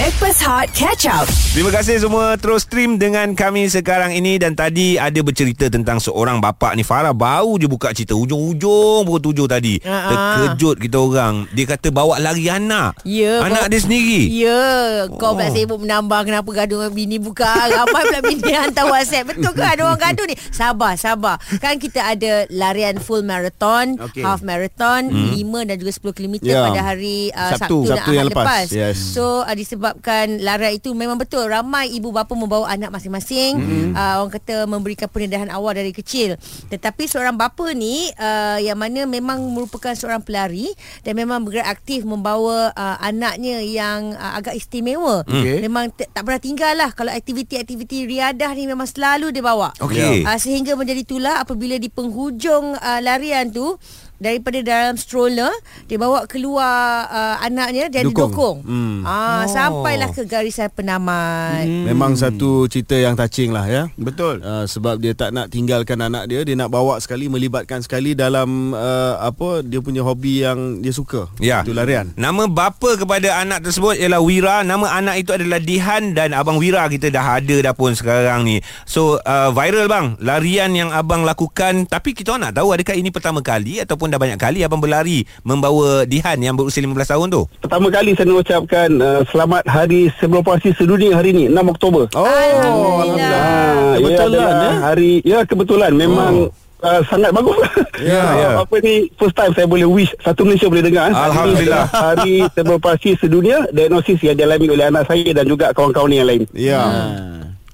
Backpass Hot Catch Up. Terima kasih semua terus stream dengan kami sekarang ini dan tadi ada bercerita tentang seorang bapa ni Farah baru je buka cerita ujung-ujung pukul tujuh tadi. Ha-ha. Terkejut kita orang. Dia kata bawa lari anak. Ya, Anak kau- dia sendiri. Ya, kau pula Oh. sibuk menambah kenapa gaduh dengan bini buka. Ramai pula bini hantar WhatsApp. Betul ke ada orang gaduh ni? Sabar, sabar. Kan kita ada larian full marathon, Okey. half marathon, Hmm. 5 dan juga 10 km Ya. pada hari uh, Sabtu. Sabtu, dan Sabtu Ahad yang lepas. lepas. Yes. So uh, disebabkan larian itu memang betul ramai ibu bapa membawa anak masing-masing. Hmm. Uh, orang kata memberikan pendedahan awal dari kecil. Tetapi seorang bapa ni uh, yang mana memang merupakan seorang pelari dan memang bergerak aktif membawa uh, anaknya yang uh, agak istimewa. Okey. Memang t- tak pernah tinggal lah kalau aktiviti-aktiviti riadah ni memang selalu dia bawa. Okey. Uh, sehingga menjadi itulah apabila di penghujung uh, larian tu daripada dalam stroller dia bawa keluar uh, anaknya dan Dukung. didukung. Hmm. Ah Oh. Sampailah ke garisan penamat. Hmm. Memang satu cerita yang touching lah ya. Betul. Uh, sebab dia tak nak tinggalkan anak dia, dia nak bawa sekali, melibatkan sekali dalam uh, apa dia punya hobi yang dia suka. Ya. Itu larian. Nama bapa kepada anak tersebut ialah Wira. Nama anak itu adalah Dihan dan abang Wira kita dah ada dah pun sekarang ni. So uh, viral bang, larian yang abang lakukan tapi kita nak tahu adakah ini pertama kali ataupun dah banyak kali abang berlari membawa Dihan yang berusia 15 tahun tu? Pertama kali saya nak ucapkan uh, selamat hari sebelum puasa sedunia hari ini 6 Oktober. Oh, Alhamdulillah. Ah, ia Kebetulan, adalah eh? Hari ya kebetulan memang uh, sangat bagus. Ya, ya. Apa ni first time saya boleh wish satu Malaysia boleh dengar. eh. Alhamdulillah. Hari sebelum puasa sedunia diagnosis yang dialami oleh anak saya dan juga kawan-kawan yang lain. Ya.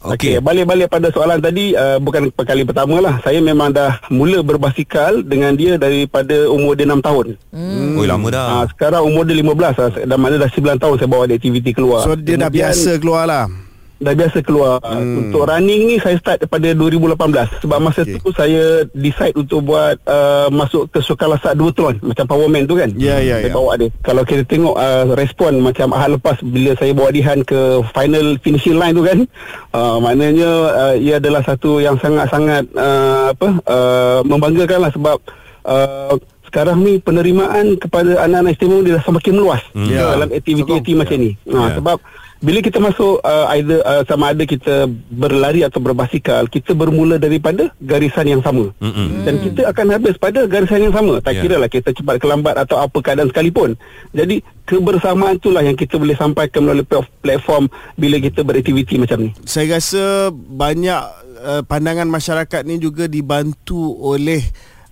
Okey, balik-balik pada soalan tadi uh, bukan kali pertama lah. Saya memang dah mula berbasikal dengan dia daripada umur dia 6 tahun. Hmm. Oi lama dah. Ah, sekarang umur dia 15 lah. Dan mana dah 9 tahun saya bawa dia aktiviti keluar. So dia dah Kemudian, biasa keluar lah. Dah biasa keluar. Hmm. Untuk running ni saya start daripada 2018. Sebab masa okay. tu saya decide untuk buat uh, masuk ke Sukan Lasak Duathlon. Macam powerman tu kan. Ya, ya, Saya ya. bawa dia. Kalau kita tengok uh, respon macam ahad lepas bila saya bawa Dihan ke final finishing line tu kan. Uh, maknanya uh, ia adalah satu yang sangat-sangat uh, apa uh, membanggakan lah sebab uh, sekarang ni penerimaan kepada anak-anak istimewa dia dah semakin meluas Hmm. Ya. dalam aktiviti-aktiviti macam ni. Ha, Ya. sebab bila kita masuk uh, either uh, sama ada kita berlari atau berbasikal, kita bermula daripada garisan yang sama. Mm-mm. Dan kita akan habis pada garisan yang sama. Tak Ya. kira lah kita cepat ke lambat atau apa keadaan sekalipun. Jadi kebersamaan itulah yang kita boleh sampaikan melalui plat- platform bila kita beraktiviti macam ni. Saya rasa banyak uh, pandangan masyarakat ni juga dibantu oleh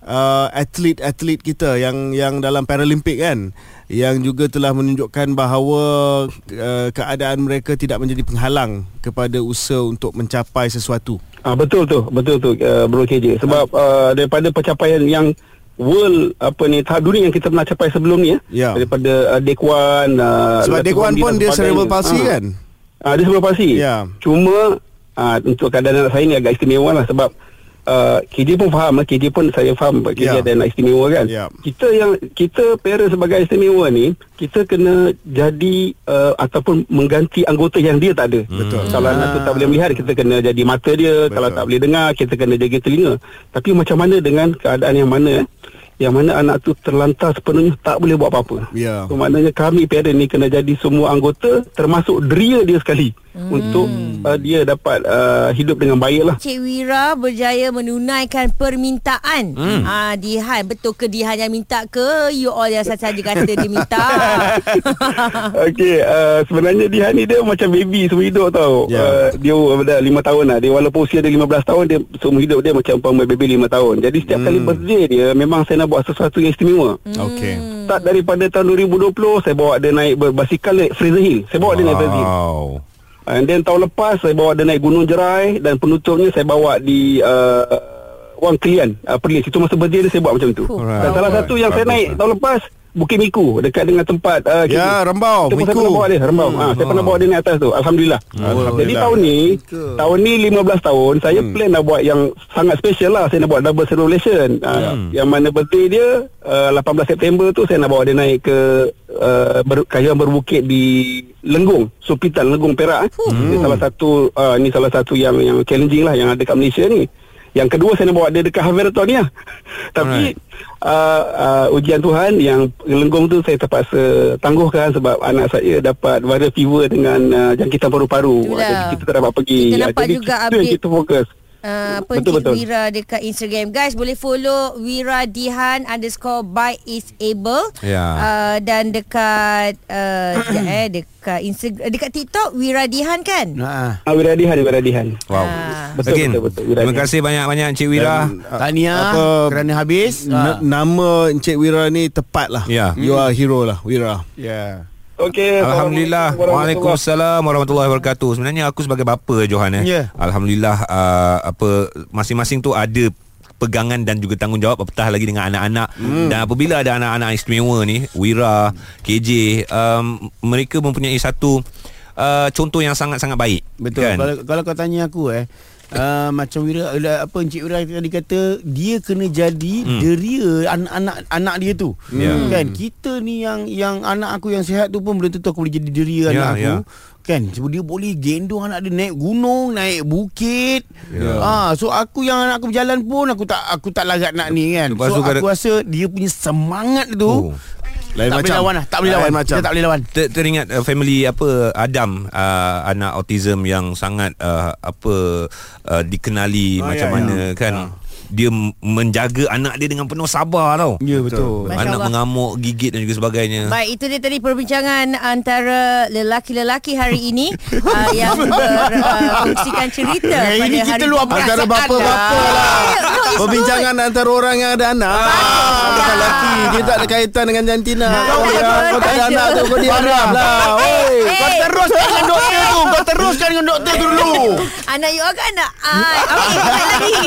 uh, atlet-atlet kita yang yang dalam Paralimpik kan yang juga telah menunjukkan bahawa uh, keadaan mereka tidak menjadi penghalang kepada usaha untuk mencapai sesuatu. Ah betul tu, betul tu uh, Bro KJ. Sebab uh, daripada pencapaian yang world apa ni tahap dunia yang kita pernah capai sebelum ni ya. Ya. Daripada uh, Dekwan uh, Sebab Dekwan pun dia cerebral palsy Ah. kan? Ah dia cerebral palsy. Ya. Cuma ah untuk keadaan anak saya ni agak istimewa lah sebab uh, KJ pun faham lah KJ pun saya faham KJ Ya. ada anak istimewa kan. Ya. Kita yang kita parent sebagai istimewa ni kita kena jadi uh, ataupun mengganti anggota yang dia tak ada. Betul. Kalau anak tu tak boleh melihat kita kena jadi mata dia, Betul. Kalau tak boleh dengar kita kena jaga telinga. Tapi macam mana dengan keadaan yang mana eh? Yang mana anak tu terlantar sepenuhnya tak boleh buat apa-apa. Ya. So, maknanya kami parent ni kena jadi semua anggota termasuk deria dia sekali hmm. untuk uh, dia dapat uh, hidup dengan baik lah. Cik Wira berjaya menunaikan permintaan. Hmm. Ah Dihan betul ke Dihan yang minta ke you all yang saja kata dia minta. Okey, uh, sebenarnya dia ni dia macam baby seumur hidup tau. Ya. Uh, dia dah 5 tahun lah. Dia walaupun usia dia 15 tahun dia seumur hidup dia macam umpama baby 5 tahun. Jadi setiap hmm. kali birthday dia memang saya nak buat sesuatu yang istimewa. Hmm. Okey. Start daripada tahun 2020 saya bawa dia naik berbasikal naik Fraser Hill. Saya bawa dia naik Fraser Hill. And then tahun lepas saya bawa dia naik Gunung Jerai dan penutupnya saya bawa di uh, Wang Kelian, uh, Perlis. Itu masa birthday dia saya buat macam tu. Alright. Dan salah satu yang saya naik lah. tahun lepas Bukit Miku dekat dengan tempat uh, Ya, Rembau, Itu pun saya Miku. pernah bawa dia Rembau. Hmm. Ha, saya pernah bawa dia naik atas tu. Alhamdulillah. Alhamdulillah. Jadi tahun ni tahun ni 15 tahun saya hmm. plan nak buat yang sangat special lah. Saya nak buat double celebration. Hmm. yang mana birthday dia uh, 18 September tu saya nak bawa dia naik ke uh, ber, kajian berbukit di Lenggung, Supitan Lenggung Perak. Eh. Hmm. Ini salah satu uh, ni salah satu yang yang challenging lah yang ada kat Malaysia ni. Yang kedua saya nak bawa dia dekat Haveraton ni lah. Tapi uh, uh, ujian Tuhan yang Lenggong tu saya terpaksa tangguhkan sebab anak saya dapat viral fever dengan uh, jangkitan paru-paru. Itulah. Jadi kita tak dapat pergi. Kita nampak Jadi juga itu yang update. kita fokus. Uh, apa Betul, betul. Wira dekat Instagram Guys boleh follow Wira Dihan Underscore by is able Ya. uh, Dan dekat uh, sekejap eh, Dekat Instagram Dekat TikTok Wira Dihan kan Ha. Ah, Wiradihan, Wiradihan. Wow. Ah. Betul, Again, betul, betul. terima kasih banyak-banyak Encik Wira. Dan, uh, Tahniah apa, kerana habis. N- nama Encik Wira ni tepat lah Ya. You are hero lah Wira. Yeah. Okey. Alhamdulillah. Waalaikumsalam warahmatullahi wabarakatuh. Sebenarnya aku sebagai bapa Johan eh. Ya. Alhamdulillah uh, apa masing-masing tu ada pegangan dan juga tanggungjawab apatah lagi dengan anak-anak hmm. dan apabila ada anak-anak istimewa ni Wira, KJ um, mereka mempunyai satu uh, contoh yang sangat-sangat baik Betul. kan? Kalau kalau kau tanya aku eh Uh, macam Wira uh, apa Encik Wira tadi kata dia kena jadi hmm. deria anak-anak anak dia tu. Ya. Kan kita ni yang yang anak aku yang sihat tu pun belum tentu aku boleh jadi deria Ya, anak aku. ya. Kan sebab dia boleh gendong anak dia naik gunung, naik bukit. Ya. Ah, so aku yang anak aku berjalan pun aku tak aku tak larat nak ni kan. Lepas so aku kadang- rasa dia punya semangat tu Oh. Lain tak macam. boleh lawan lah, tak boleh lawan. macam. Kita tak boleh lawan. Ter, teringat uh, family apa Adam uh, anak autism yang sangat uh, apa uh, dikenali Ah, macam ya, mana kan dia menjaga anak dia dengan penuh sabar tau. Ya betul. Masya Anak Allah. mengamuk, gigit dan juga sebagainya. Baik, itu dia tadi perbincangan antara lelaki-lelaki hari ini uh, yang berkongsikan cerita Hari pada ini kita hari luar. Antara bapa-bapa lah No, it's good. Perbincangan antara orang yang ada anak ah, Bukan lelaki Dia tak ada kaitan dengan jantina Kau betul, yang kau tak ada anak tu Kau diam lah Oi. Kau teruskan dengan doktor tu Kau teruskan dengan doktor tu dulu Anak you kan anak I. Okey, baik lagi.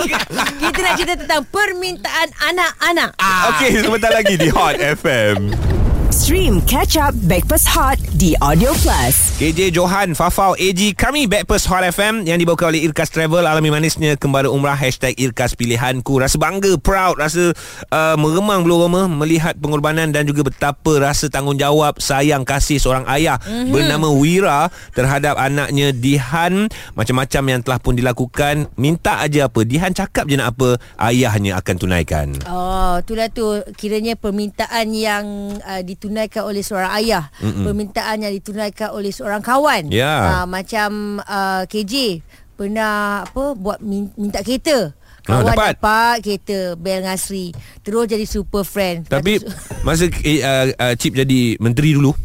Kita nak cerita tentang permintaan anak-anak. Okey, sebentar lagi di Hot FM. Stream Catch Up Backpass Hot di Audio Plus. KJ Johan, Fafau, AG kami Backpast Hot FM yang dibawa oleh Irkas Travel. Alami manisnya kembali umrah. Hashtag Irkas Pilihanku rasa bangga proud rasa uh, meremang bulu roma melihat pengorbanan dan juga betapa rasa tanggungjawab sayang kasih seorang ayah mm-hmm. bernama Wira terhadap anaknya Dihan. Macam-macam yang telah pun dilakukan. Minta aja apa. Dihan cakap je nak apa ayahnya akan tunaikan. Oh, itulah tu. Kiranya permintaan yang uh, ditunaikan oleh seorang ayah, Mm-mm. permintaan yang ditunaikan oleh seorang kawan. Ya. Uh, macam uh, KJ pernah apa buat min- minta kereta. Ah, Kawan dapat. dapat kereta Bel Ngasri. Terus jadi super friend. Tapi masa uh, uh, Chip jadi menteri dulu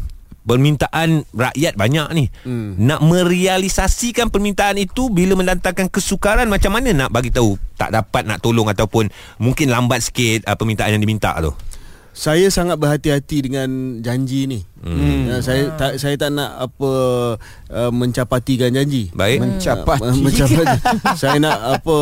permintaan rakyat banyak ni. Hmm. Nak merealisasikan permintaan itu bila mendatangkan kesukaran macam mana nak bagi tahu tak dapat nak tolong ataupun mungkin lambat sikit uh, permintaan yang diminta tu. Saya sangat berhati-hati dengan janji ni. Hmm. saya tak saya tak nak apa uh, mencapatikan janji. Baik. Mencapati. Uh, mencapati. saya nak apa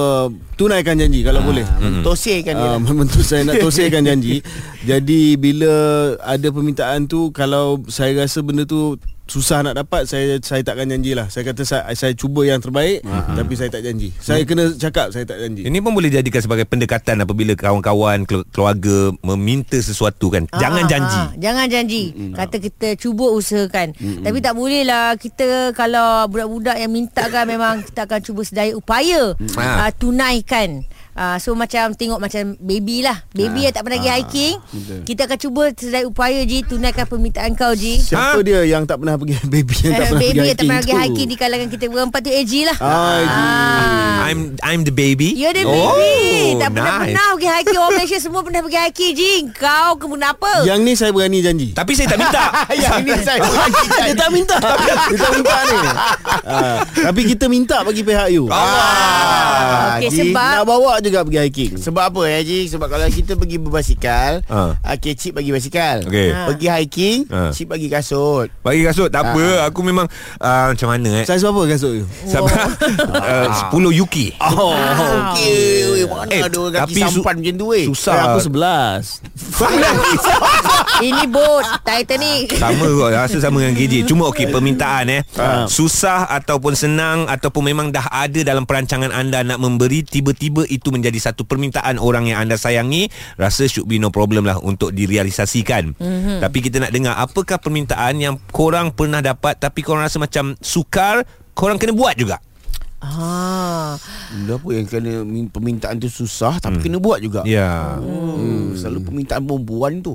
tunaikan janji kalau boleh. Mentosirkan dia Uh, lah. saya nak tosirkan janji. Jadi bila ada permintaan tu kalau saya rasa benda tu susah nak dapat saya saya takkan janjilah. Saya kata saya, saya cuba yang terbaik uh-huh. tapi saya tak janji. Saya kena cakap saya tak janji. Ini pun boleh jadikan sebagai pendekatan apabila kawan-kawan kelu- keluarga meminta sesuatu kan. Jangan Ah, janji. ah, jangan janji. Kata kita cuba usahakan. Tapi tak boleh lah kita kalau budak-budak yang minta kan memang kita akan cuba sedaya upaya Ah. uh, tunaikan. Uh, so macam tengok macam baby lah Baby yang tak pernah pergi hiking Kita akan cuba sedaya upaya Ji Tunaikan permintaan kau Ji Siapa Ha? dia yang tak pernah pergi baby yang tak Eh, pernah Baby pergi yang tak pernah pergi hiking Di kalangan kita berempat tu AG lah Ah, AG. I'm I'm the baby. Dia Oh, baby Tak pernah nice. pernah pergi hiking Orang Malaysia semua pernah pergi hiking Ji Kau kenapa Yang ni saya berani janji. Tapi saya tak minta. Yang ni saya dia tak minta. dia tak minta ni. Ah, tapi kita minta bagi pihak you. Ah, Okey, Ji, sebab- Nak bawa juga pergi hiking. Sebab apa ya Ji? Sebab kalau kita pergi berbasikal Ha. Okay Cik bagi basikal Okey. Ha. Pergi hiking Ha. Cik bagi kasut Bagi kasut tak apa. Aku memang uh, macam mana eh. Saiz berapa kasut you? Sampai uh, 10 Yuki. Oh, Okey Mana Eh, ada kaki tapi su- sampan macam tu eh Susah. Saya aku 11. Ini bot Titanic Sama kot Rasa sama dengan KJ Cuma okey Permintaan eh Ha. Susah Ataupun senang Ataupun memang dah ada Dalam perancangan anda Nak memberi Tiba-tiba itu menjadi Satu permintaan Orang yang anda sayangi Rasa should be no problem lah Untuk direalisasikan mm-hmm. Tapi kita nak dengar Apakah permintaan Yang korang pernah dapat Tapi korang rasa macam Sukar Korang kena buat juga Ah. Benda apa yang kena min- permintaan tu susah tapi kena buat juga. Ya Hmm, selalu permintaan perempuan tu.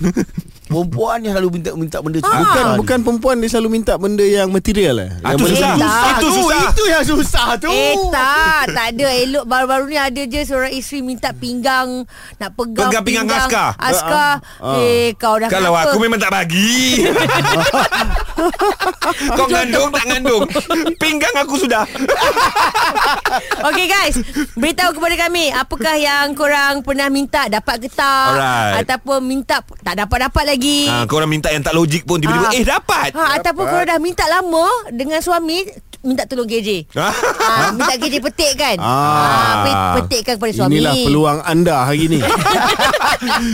perempuan yang selalu minta minta benda tu. Bukan bukan perempuan dia selalu minta benda yang material lah. Ah, Yang tu benda- susah. tak. Itu tu, susah. Itu yang susah tu. Eh tak Tak ada Elok baru-baru ni ada je Seorang isteri minta pinggang Nak pegang Pegang pinggang askar. Askar Eh kau dah Kalau kenapa? aku memang tak bagi Kau ngandung tak ngandung? Pinggang aku sudah. Okay guys. Beritahu kepada kami Apakah yang korang pernah minta Dapat ke tak? Alright. Ataupun minta Tak dapat-dapat lagi? Ha, Korang minta yang tak logik pun Tiba-tiba Ah. Eh dapat. Ha, Ataupun korang dah minta lama Dengan suami Minta tolong KJ ha, Minta KJ petik kan Ah. ha, pe- Petikkan kepada suami Inilah peluang anda hari ni.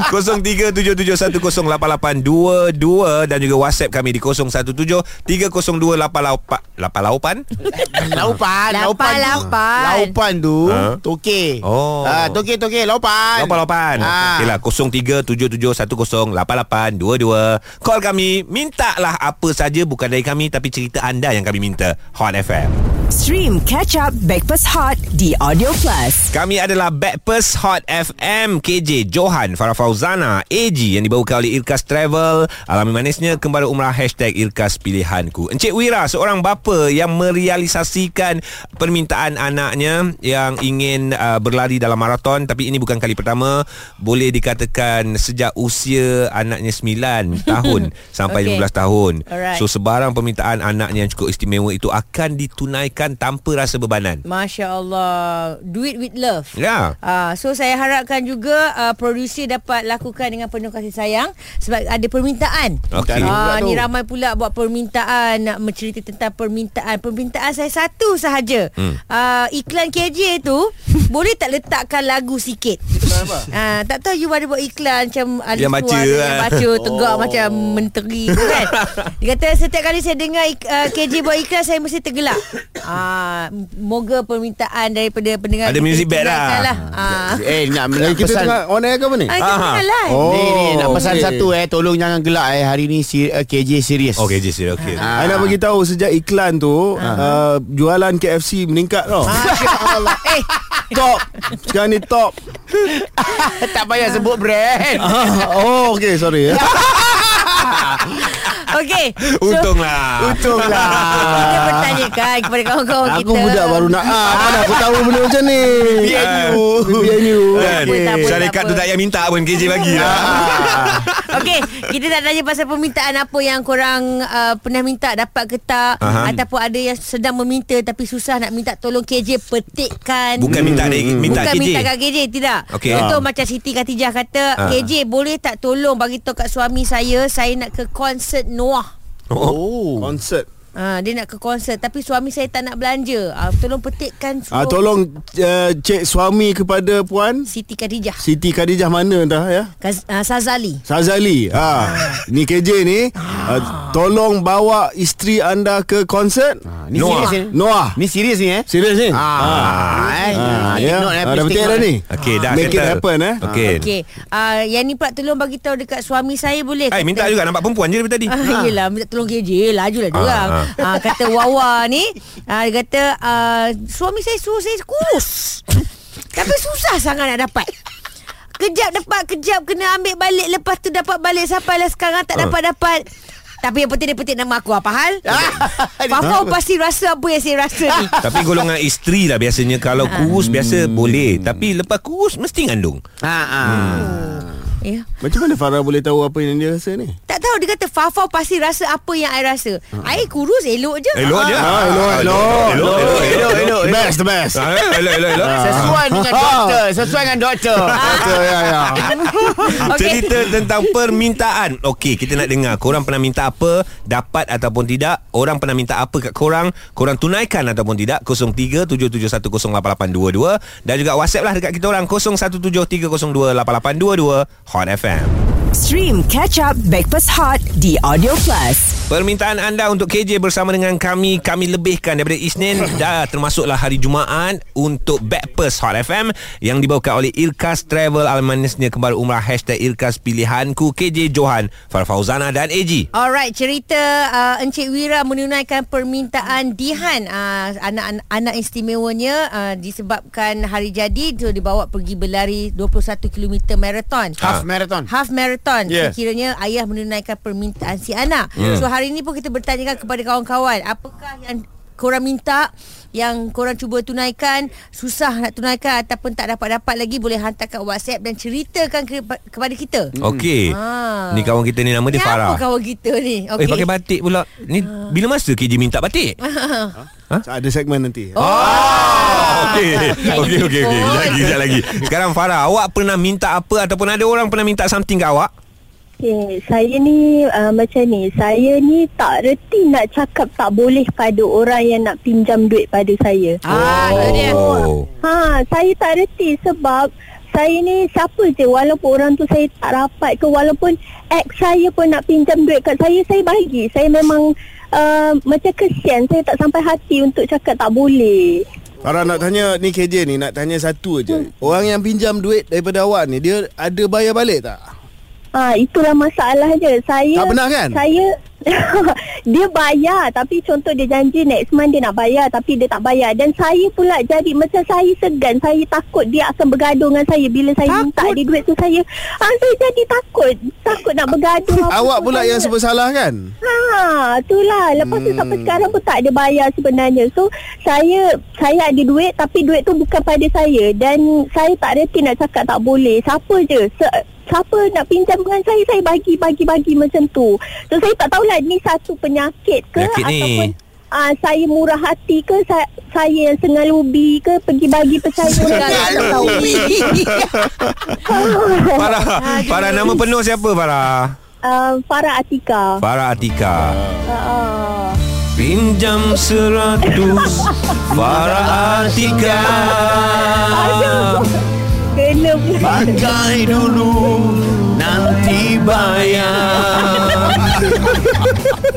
0377108822 dan juga WhatsApp kami di 0173028888 Laupan Lapan, Laupan tu lapan. Laupan tu Ha? Toke Oh. ah, Toke toke Laupan Lapan-lapan Ah. Okeylah 0377108822 Call kami Mintalah apa saja Bukan dari kami Tapi cerita anda yang kami minta Hot FM Stream Catch Up Backpass Hot di Audio Plus. Kami adalah Backpers Hot FM KJ Johan Farah Fauzana AG yang dibawakan oleh Irkas Travel Alami manisnya Kembali umrah Hashtag Irkas Pilihanku Encik Wira Seorang bapa yang merealisasikan Permintaan anaknya Yang ingin uh, berlari dalam maraton Tapi ini bukan kali pertama Boleh dikatakan Sejak usia anaknya 9 tahun Sampai Okey. 15 tahun Alright. So sebarang permintaan anaknya yang cukup istimewa Itu akan ditunaikan tanpa rasa bebanan Masya Allah Do it with love Ya Uh, so saya harapkan juga uh, producer dapat lakukan dengan penuh kasih sayang sebab ada permintaan. Okey. Ah Pula tu. ni ramai pula buat permintaan nak mencerita tentang permintaan. Permintaan saya satu sahaja. Hmm. Uh, iklan KJ tu boleh tak letakkan lagu sikit? Ah tak tahu you ada buat iklan macam Ali Yang baca, Fuad yang ah. baca tegak oh. macam menteri tu kan. Dia kata setiap kali saya dengar ik, uh, KJ buat iklan saya mesti tergelak. Ah moga permintaan daripada pendengar Ada music bed lah. ditunaikan Ah. Eh nak, Eh, nak kita pesan tengah on air ke apa ni? Ah, kita tengah live. Oh. Ni ni nak pesan okey. satu eh Tolong jangan gelak eh Hari ni si, uh, KJ serius Okay je sila okay. Ah. I nak bagi tahu sejak iklan tu uh, jualan KFC meningkat tau. Eh, top. Sekarang ni top. Tak payah sebut brand Ah, oh okey sorry ya. okey. So, Untunglah Untunglah kita bertanyakan kepada kawan-kawan kita. Aku budak baru nak ah, mana aku tahu benda macam ni. BNU. BNU. Kan apa, Syarikat tu tak payah minta pun KJ bagi lah Okey, kita nak tanya pasal permintaan apa yang korang uh, pernah minta dapat ke tak Aha. ataupun ada yang sedang meminta tapi susah nak minta tolong KJ petikkan. Bukan minta dari Minta Bukan KJ minta kat KJ Tidak Okey. Contoh macam Siti Khatijah kata Ah. KJ boleh tak tolong Bagi tahu kat suami saya Saya nak ke konsert Noah Oh Oh Konsert. Ha, dia nak ke konsert tapi suami saya tak nak belanja. Ha, tolong petikkan Ah suruh tolong uh, cek suami kepada puan Siti Khadijah. Siti Khadijah mana dah ya? Kaz, uh, Sazali. Sazali. Ha. Ni KJ ni uh, tolong bawa isteri anda ke konsert. Ni Noah. serius ni Noah. Ni serius ni eh Serius ni? Ah, eh. Ah, Take ya. note, eh, Ah, please dah betul note, dah eh. ni. Okey dah Make it happen eh. Okey Okey. Uh, yang ni pula tolong bagi tahu dekat suami saya boleh. Hai minta juga nampak perempuan je daripada tadi Ah, yelah minta tolong KJ Lajulah dia Ah, orang ah, Kata Wawa ni ah, Dia kata ah, Suami saya suruh saya kurus. Tapi susah sangat nak dapat. Kejap dapat Kejap kena ambil balik. Lepas tu dapat balik Sampailah sekarang tak dapat-dapat. Tapi yang penting dia petik nama aku Apa hal? Fafau pasti rasa apa yang saya rasa ni. Tapi golongan isteri lah biasanya. Kalau kurus biasa boleh. Tapi lepas kurus mesti ngandung. Ha ah. ya. Macam mana Farah boleh tahu apa yang dia rasa ni? Dia kata Fafau pasti rasa apa yang I rasa? I kurus elok je. Elok je? Ah, elok, elok. Elok Elok Elok, elok, The best, the best. Ah, Elok elok elok. Sesuai dengan doktor Sesuai dengan doktor. Betul ya ya. Okey. Cerita tentang permintaan. Okey kita nak dengar. Korang pernah minta apa Dapat ataupun tidak? Orang pernah minta apa kat korang? Korang tunaikan ataupun tidak? 0377108822 Dan juga whatsapp lah dekat kita orang. 0173028822 Hot FM Stream Catch Up Backpass Hot di Audio Plus. Permintaan anda untuk KJ bersama dengan kami Kami lebihkan daripada Isnin Dah termasuklah hari Jumaat Untuk Backpast Hot FM Yang dibawakan oleh Irkas Travel Almanisnya kembali umrah Hashtag Irkas Pilihanku KJ Johan Farah Fauzana dan AG Alright, cerita uh, Encik Wira menunaikan permintaan Dihan uh, anak anak istimewanya uh, disebabkan hari jadi dia dibawa pergi berlari 21 km marathon. Half marathon. Half marathon. Yeah. Sekiranya ayah menunaikan permintaan si anak. So hari ini pun kita bertanyakan kepada kawan-kawan, apakah yang korang minta yang korang cuba tunaikan susah nak tunaikan ataupun tak dapat-dapat lagi boleh hantar kat WhatsApp dan ceritakan ke, kepada kita. Okey Ah. Ni kawan kita ni nama dia Ni Farah Apa kawan kita ni? Eh pakai batik pula Ni bila masa KJ minta batik? Ada segmen nanti. Oh. Oh, okey. Okey okey okey. Lagi, kejap lagi. Sekarang Farah, awak pernah minta apa ataupun ada orang pernah minta something kat awak? Okay, saya ni uh, macam ni. Saya ni tak reti nak cakap tak boleh pada orang yang nak pinjam duit pada saya. Ah, itu dia. Oh. Ha, saya tak reti sebab saya ni siapa je walaupun orang tu saya tak rapat ke walaupun ex saya pun nak pinjam duit kat saya, saya bagi. Saya memang uh, macam kesian. Saya tak sampai hati untuk cakap tak boleh. Farah nak tanya ni KJ ni nak tanya satu aja. Orang yang pinjam duit daripada awak ni dia ada bayar balik tak? Ah, itulah masalah je. Saya Tak pernah kan? Saya dia bayar tapi contoh dia janji next month dia nak bayar tapi dia tak bayar dan saya pula jadi macam saya segan saya takut dia akan bergaduh dengan saya bila saya takut. minta dia duit tu saya ah saya jadi takut takut nak bergaduh Awak pula saya. yang bersalah kan? Ha, itulah. Lepas tu sampai Hmm. sekarang pun tak ada bayar sebenarnya. So, saya saya ada duit tapi duit tu bukan pada saya dan saya tak reti nak cakap tak boleh. Siapa je? Se- siapa nak pinjam dengan saya saya bagi bagi bagi macam tu. So saya tak tahulah ni satu penyakit ke Penyakit ni. ataupun Ah, saya murah hati ke saya, saya yang sengal ubi ke pergi bagi percaya orang tak tahu. Farah, Farah nama penuh siapa Farah? uh, Farah Atika. Farah Atika. Uh, Pinjam seratus Farah Atika. Pula. Pakai dulu Nanti bayar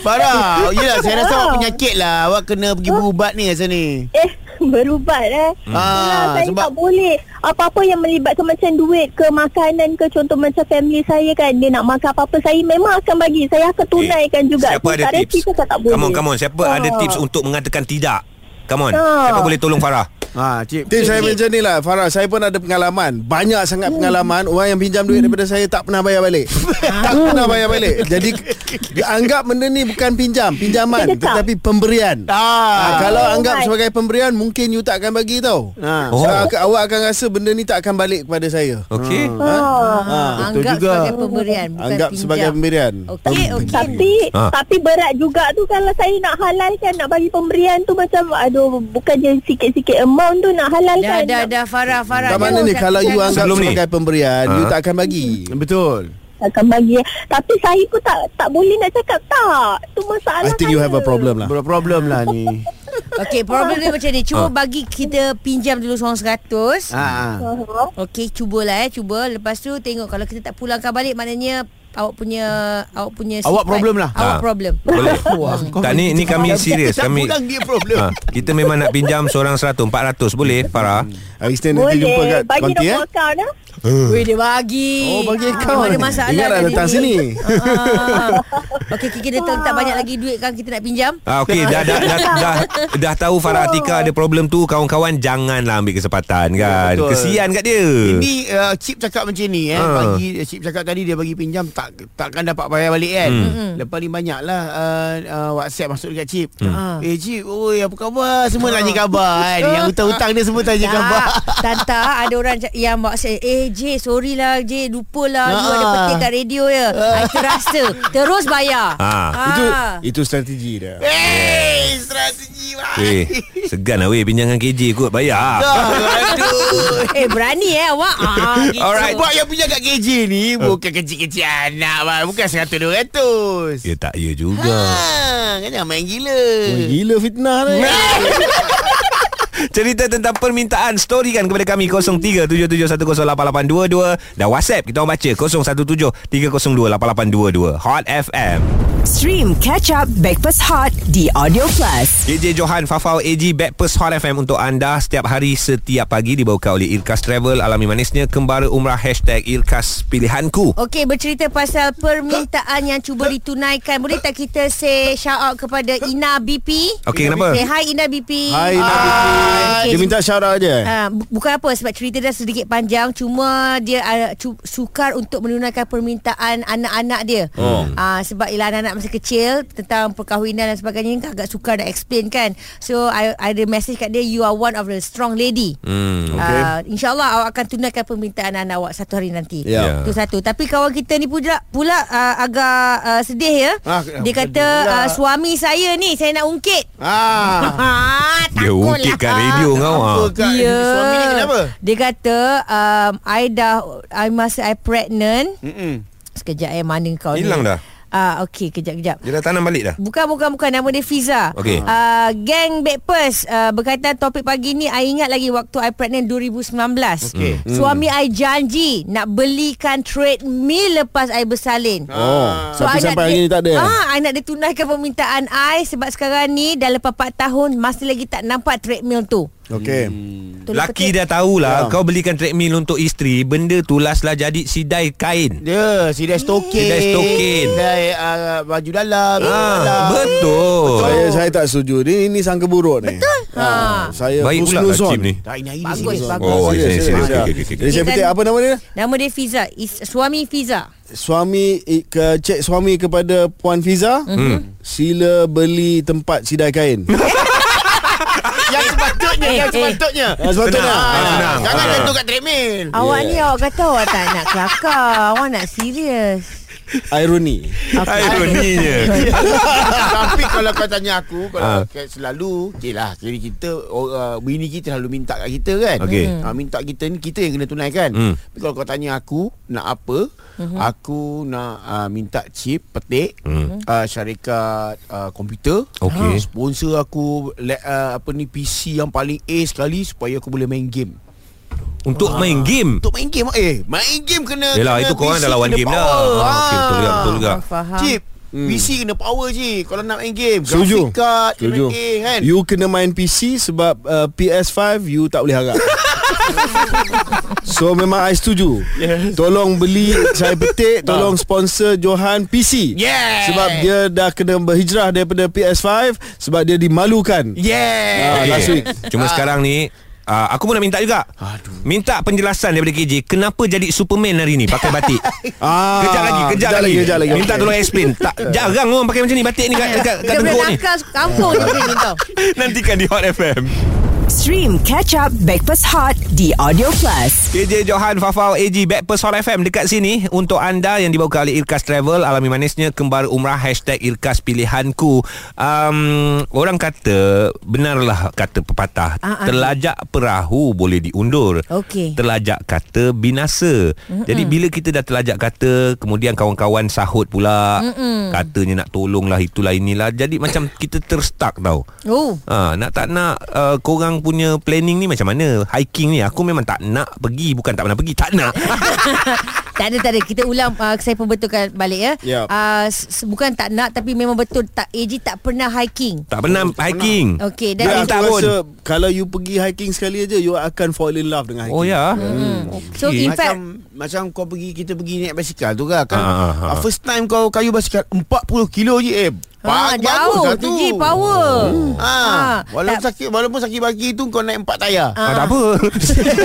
Farah Yelah saya rasa awak penyakit lah Awak kena pergi berubat ni rasa ni Eh berubat eh Ah, Itulah saya sebab- tak boleh Apa-apa yang melibatkan macam duit ke Makanan ke Contoh macam family saya kan Dia nak makan apa-apa Saya memang akan bagi Saya akan tunaikan juga Eh, Siapa Saya ada tips? cakap tak boleh Come on, come on. Siapa Ah. ada tips untuk mengatakan tidak? Come on. Ah. Siapa boleh tolong Farah? Ha, cik. Tips saya macam ni lah Farah Saya pun ada pengalaman Banyak sangat Hmm. pengalaman Orang yang pinjam duit daripada saya Tak pernah bayar balik Tak pernah bayar balik Jadi anggap benda ni bukan pinjam Pinjaman. Tetapi pemberian Ah. ha, Kalau Oh anggap my. sebagai pemberian Mungkin you tak akan bagi tau Ha. Oh. so, ak- Awak akan rasa benda ni tak akan balik kepada saya Okey. Ah. Ha, betul Anggap juga. sebagai pemberian bukan Anggap pinjam. sebagai pemberian Okey, okey. Tapi Ah. Tapi berat juga tu Kalau saya nak halalkan Nak bagi pemberian tu Macam Aduh Bukan je sikit-sikit amount tu Nak halalkan Dah dah dah Farah Farah. Tak mana ni Kalau you anggap Sebelum ni. sebagai pemberian You Ha? tak akan bagi Betul akan bagi Tapi saya pun tak Tak boleh nak cakap tak Tu masalah I think you have a problem lah Problem lah ni Okey, problem dia macam ni. Cuba bagi kita pinjam dulu seorang seratus. Ha. Uh-huh. Okey, cubalah eh, cuba. Lepas tu tengok kalau kita tak pulangkan balik maknanya awak punya awak punya Awak sifat- problem lah. Awak Ah. problem. Boleh. Wah, kau Tak ni ni kami serius. Tak Kami dia problem ha, kita memang nak pinjam seorang 100 400 boleh Farah? Hari Isnin nanti jumpa kat Bagi konti eh dah Weh dia bagi. Oh bagi Ah, akaun Ada masalah Ingat lah datang sini Ah. Okey, kita letak, letak banyak lagi duit kan kita nak pinjam. Ah okey dah dah, dah dah dah tahu Farah Atika ada problem tu kawan-kawan janganlah ambil kesempatan kan. betul. Kesian kat dia. Ini uh, Chip cakap macam ni eh. Ha. Bagi Chip cakap tadi dia bagi pinjam tak takkan dapat bayar balik kan. Hmm. Lepas ni banyaklah uh, uh, WhatsApp masuk dekat Chip. Hmm. Eh Chip, oi apa khabar? Semua tanya khabar kan. Yang hutang-hutang dia semua tanya khabar. Tak, Tanta ada orang yang saya Eh J sorry lah J Lupa lah You Ah. ada petik kat radio ya I terasa Terus bayar Ah. Itu itu strategi dia Hey, strategi mah. Weh, segan lah weh pinjangan KJ kot bayar. Aduh. Eh berani eh awak ah, gitu. Alright. Sebab yang punya kat KJ ni Bukan kecil-kecil anak bang. Bukan 100-200 Ya tak ya juga. Ha, kan jangan main gila Oh, Gila fitnah ni Cerita tentang permintaan Storykan kepada kami 0377108822 Dan WhatsApp kita orang baca 0173028822 Hot FM Stream Catch Up Backpass Hot di Audio Plus. KJ Johan Fafau AG Backpast Hot FM untuk anda setiap hari setiap pagi dibawakan oleh Irkas Travel alami manisnya kembara umrah hashtag Irkas Pilihanku Okey, bercerita pasal permintaan yang cuba ditunaikan. Boleh tak kita say shout out kepada Ina BP? Okey, kenapa? Say hi Ina BP. Hai Nabi. Okey, Dia minta syarat aja. Uh, bukan apa sebab cerita dia sedikit panjang cuma dia uh, cu- sukar untuk menunaikan permintaan anak-anak dia. Oh. Uh, sebab ialah anak-anak masa kecil tentang perkahwinan dan sebagainya kan agak sukar nak explain kan. So I, I ada message kat dia you are one of the strong lady. Hmm. Okey. Uh, InsyaAllah awak akan tunaikan permintaan anak awak satu hari nanti. Ya. Itu satu. Tapi kawan kita ni pula, pula uh, agak uh, sedih ya. Ah, Dia kata uh, suami saya ni saya nak ungkit. Ah. Ha, Dia ungkit kat radio kau ah. kat suami ni kenapa? Dia kata um, I dah I masa I pregnant Mm-mm. Sekejap eh mana kau Hilang ni dah? Ah okey kejap kejap Dia dah tanam balik dah Bukan bukan bukan nama dia Fiza. Okey. Uh, gang Backpers uh, berkaitan topik pagi ni I ingat lagi waktu I pregnant 2019. Okey. Suami I janji nak belikan treadmill lepas I bersalin. Oh, I tapi nak sampai hari ni tak ada. Ah, I nak dia tunaikan permintaan I sebab sekarang ni dah lepas 4 tahun masih lagi tak nampak treadmill tu. Okey. Tolong Laki dah tahulah Ya. Kau belikan treadmill untuk isteri Benda tu last lah jadi sidai kain Dia sidai stokin. Sidai stokin. Sidai uh, baju dalam. Ah, dalam. betul. Saya saya tak setuju. Ni ini sangka buruk ni. Betul. Ha. Saya Baik pula husnuzon. Hakim ni. Tak ini Bagus, bagus. Oh, Serius, serius, serius. okey. Jadi saya Okey, petik apa nama dia? Nama dia Fiza. Is, suami Fiza. Suami ke cek suami kepada puan Fiza. Hmm. Sila beli tempat sidai kain. Yang sepatutnya, Eh, yang eh. sepatutnya. Ah, Sepatutnya. Senang. Ah, senang. Jangan Ah. tentu kat treadmill. Awak ni awak kata awak tak nak kelakar. Awak nak serius. Ironi. Ironinya Tapi kalau kau tanya aku Kalau Ah. uh. selalu Okay lah Jadi kita uh, Bini kita selalu minta kat kita kan Okey. uh, Minta kita ni Kita yang kena tunaikan Hmm. Tapi kalau kau tanya aku Nak apa Mhm. Aku nak uh, minta chip Petik Hmm. uh, Syarikat uh, komputer Okey. Sponsor aku le, uh, Apa ni PC yang paling A sekali Supaya aku boleh main game Untuk main game Untuk main game Eh main game kena Yelah kena itu korang dah lawan game dah. Ah, Okey betul juga Betul juga Faham. Chip hmm. PC kena power je Kalau nak main game Setuju. Graphic card Setuju. Kena A kan You kena main PC sebab uh, PS5 you tak boleh harap. so memang I setuju. Yes. Tolong beli saya petik, tolong sponsor Johan PC. Yeah. Sebab dia dah kena berhijrah daripada PS5 sebab dia dimalukan. Yeah Ah, last week. Cuma sekarang ni Uh, aku pun nak minta juga Aduh. Minta penjelasan daripada KJ Kenapa jadi Superman hari ni Pakai batik Ah, Kejap lagi Kejap lagi, kejap lagi. Minta Okey. tolong explain tak, Jarang orang pakai macam ni Batik ni kat, kat, kat Dia boleh tengkuk ni kampung ni tau. Nantikan di Hot FM Stream Catch Up Backpass Hot di Audio Plus. KJ Johan Fafau AG Backpast Hot FM dekat sini untuk anda yang dibawa oleh Irkas Travel alami manisnya kembar umrah hashtag Irkas Pilihanku um, orang kata benarlah kata pepatah Ah, ah. terlajak perahu boleh diundur Okey. terlajak kata binasa Mm-mm. jadi bila kita dah terlajak kata kemudian kawan-kawan sahut pula Mm-mm. katanya nak tolonglah itulah inilah jadi macam kita terstuck tau Oh. Ha, nak tak nak uh, korang punya planning ni macam mana? Hiking ni aku memang tak nak pergi, bukan tak pernah pergi, tak nak. Tak ada tak ada kita ulang uh, saya perbetulkan balik ya. Yap. Uh, bukan tak nak tapi memang betul tak AG tak pernah hiking. tak pernah hiking. Okey Tak Dan pun. rasa kalau you pergi hiking sekali aja you akan fall in love dengan hiking. Oh ya. Hmm. So Okey. in fact Macam macam kau pergi kita pergi naik basikal tu kan. ah, ah. uh, first time kau kayu basikal 40 kilo je eh. Ha, Bagus jauh lah tu Ji power. Ha, Ah, walaupun tak- sakit walaupun sakit bagi tu kau naik empat tayar. Ah, tak apa.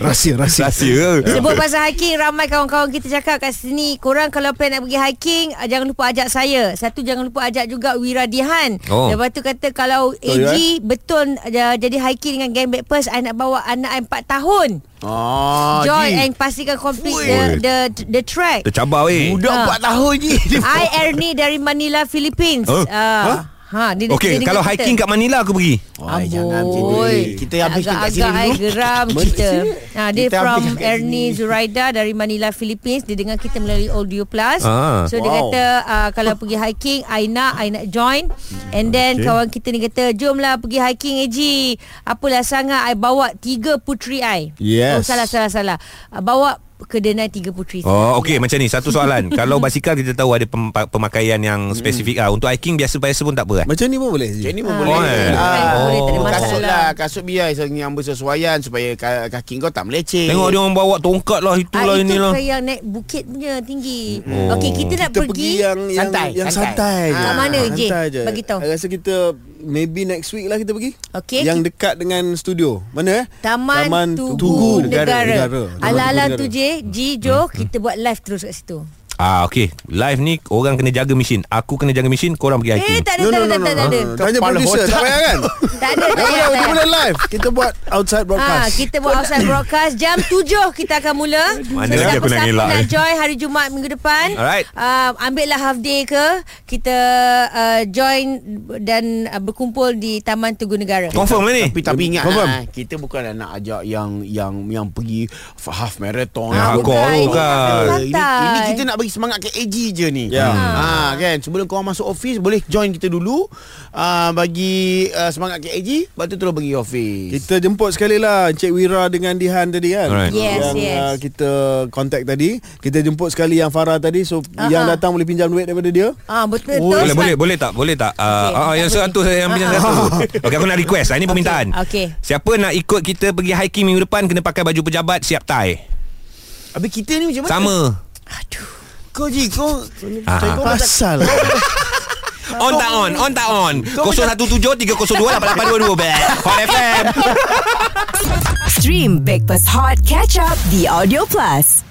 Rahsia, rahsia. Rahsia. Sebut pasal hiking Ramai kawan-kawan kita cakap kat sini Korang kalau plan nak pergi hiking ah, Jangan lupa ajak saya Satu jangan lupa ajak juga Wira Dihan Oh. Lepas tu kata Kalau AG Betul uh, Jadi hiking dengan gang backpers I nak bawa anak I 4 tahun Ah, Join Ji. and pastikan complete Ui. the, the the track Tercabar weh. Budak Ah. empat tahun je. I Ernie dari Manila, Philippines. Huh? Uh, Ha, dia, Okey, dia kalau dengar kita. hiking kat Manila aku pergi. Wah, jangan macam ni. Kita habiskan kat sini dulu. I geram kita. Ha, dia Kita from Ernie. Zuraida dari Manila, Philippines. Dia dengar kita melalui Audio Plus. Ah. So dia Wow. kata uh, kalau pergi hiking, I nak, I nak join. And then kawan kita ni kata, jomlah pergi hiking Eji. Apalah sangat, I bawa tiga puteri I. Yes. Oh salah, salah, salah. Uh, bawa ke Denai tiga puteri. Oh, okey macam ni satu soalan. kalau basikal kita tahu ada pem- pemakaian yang spesifik ah. Untuk hiking biasa-biasa pun tak apa eh. Macam ni pun boleh Macam ni pun Ah, boleh. boleh. Ah, Boleh, ada Kasut lah, kasut biar yang bersesuaian supaya ka- kaki kau tak meleceh. Tengok dia orang bawa tongkat lah Ah, itulah itu inilah. kayak yang naik bukit punya tinggi. Oh. Okey, kita nak kita pergi, pergi yang yang santai, yang santai. santai, je. Kat mana, je. Bagi tahu. Rasa kita maybe next week lah kita pergi. Okey. Yang dekat dengan studio. Mana eh? Taman, Taman Tugu, Tugu Negara. Negara. Taman Ala-ala tu Negara. je, Ji, Jo, kita buat live terus kat situ. Ah okey. Live ni orang kena jaga mesin. Aku kena jaga mesin, korang pergi Eh, hiking. tak ada, No, tak no, ada, no, tak no, ada, tak ada. no. Tanya Kepala producer, tak payah kan? Tak ada, tak Tak ada, tak kita ada. boleh live. Kita buat outside Ha, broadcast. kita buat outside broadcast Jam 7 kita akan mula Mana lagi aku nak siapa-siapa elak nak join hari Jumaat minggu depan Alright. uh, Ambil lah half day ke Kita uh, join Dan uh, berkumpul di Taman Tugu Negara Confirm lah ni. Tapi tapi ingat Confirm. lah, kita bukanlah nak ajak yang yang yang pergi half marathon. Ah, Bukan. tu Bukan. kan. Ini, ini kita nak bagi semangat ke AG je ni. Ya. Ha kan sebelum kau masuk office boleh join kita dulu uh, bagi uh, semangat ke AG lepas tu terus pergi office. Kita jemput sekali lah Encik Wira dengan Dihan tadi kan Alright. Yes, Yang yes. Uh, kita contact tadi Kita jemput sekali yang Farah tadi So Ah, yang datang boleh pinjam duit daripada dia Ah betul Oh, betul. boleh boleh boleh tak? Boleh tak? Uh, ah, tak yang satu saya yang pinjam satu. Okey aku nak request. Ini permintaan. Okey. Siapa nak ikut kita pergi hiking minggu depan kena pakai baju pejabat siap tie. Habis kita ni macam mana? Sama. Kau Ji kau Ah. kau Pasal On tak on? On tak on? 017 302 8822 Bek. Hot FM. Stream Breakfast Hot Catch Up The Audio Plus.